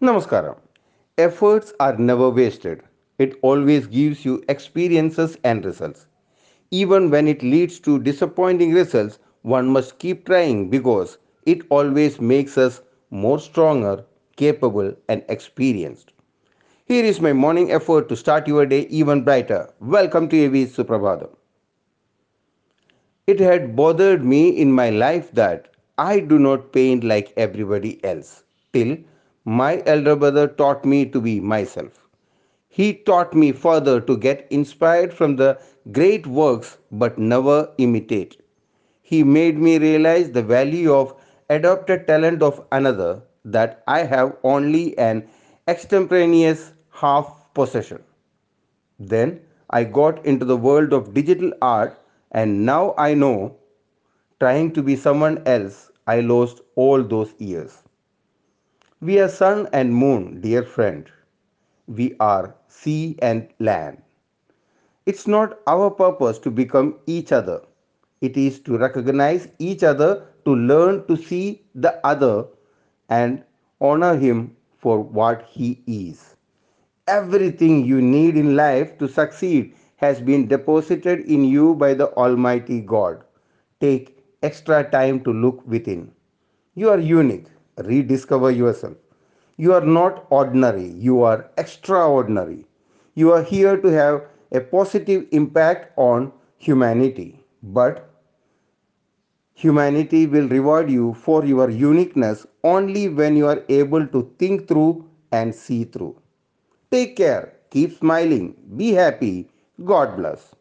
Namaskaram. Efforts are never wasted. It always gives you experiences and results. Even when it leads to disappointing results, one must keep trying because it always makes us more stronger, capable, and experienced. Here is my morning effort to start your day even brighter. Welcome to AV Suprabhatham. It had bothered me in my life that I do not paint like everybody else, till my elder brother taught me to be myself. He taught me further to get inspired from the great works but never imitate. He made me realize the value of adopted talent of another that I have only an extemporaneous half possession. Then I got into the world of digital art, and now I know trying to be someone else I lost all those years. We are sun and moon, dear friend. We are sea and land. It's not our purpose to become each other. It is to recognize each other, to learn to see the other, and honor him for what he is. Everything you need in life to succeed has been deposited in you by the Almighty God. Take extra time to look within. You are unique. Rediscover yourself. You are not ordinary, you are extraordinary. You are here to have a positive impact on humanity. But humanity will reward you for your uniqueness only when you are able to think through and see through. Take care, keep smiling, be happy. God bless.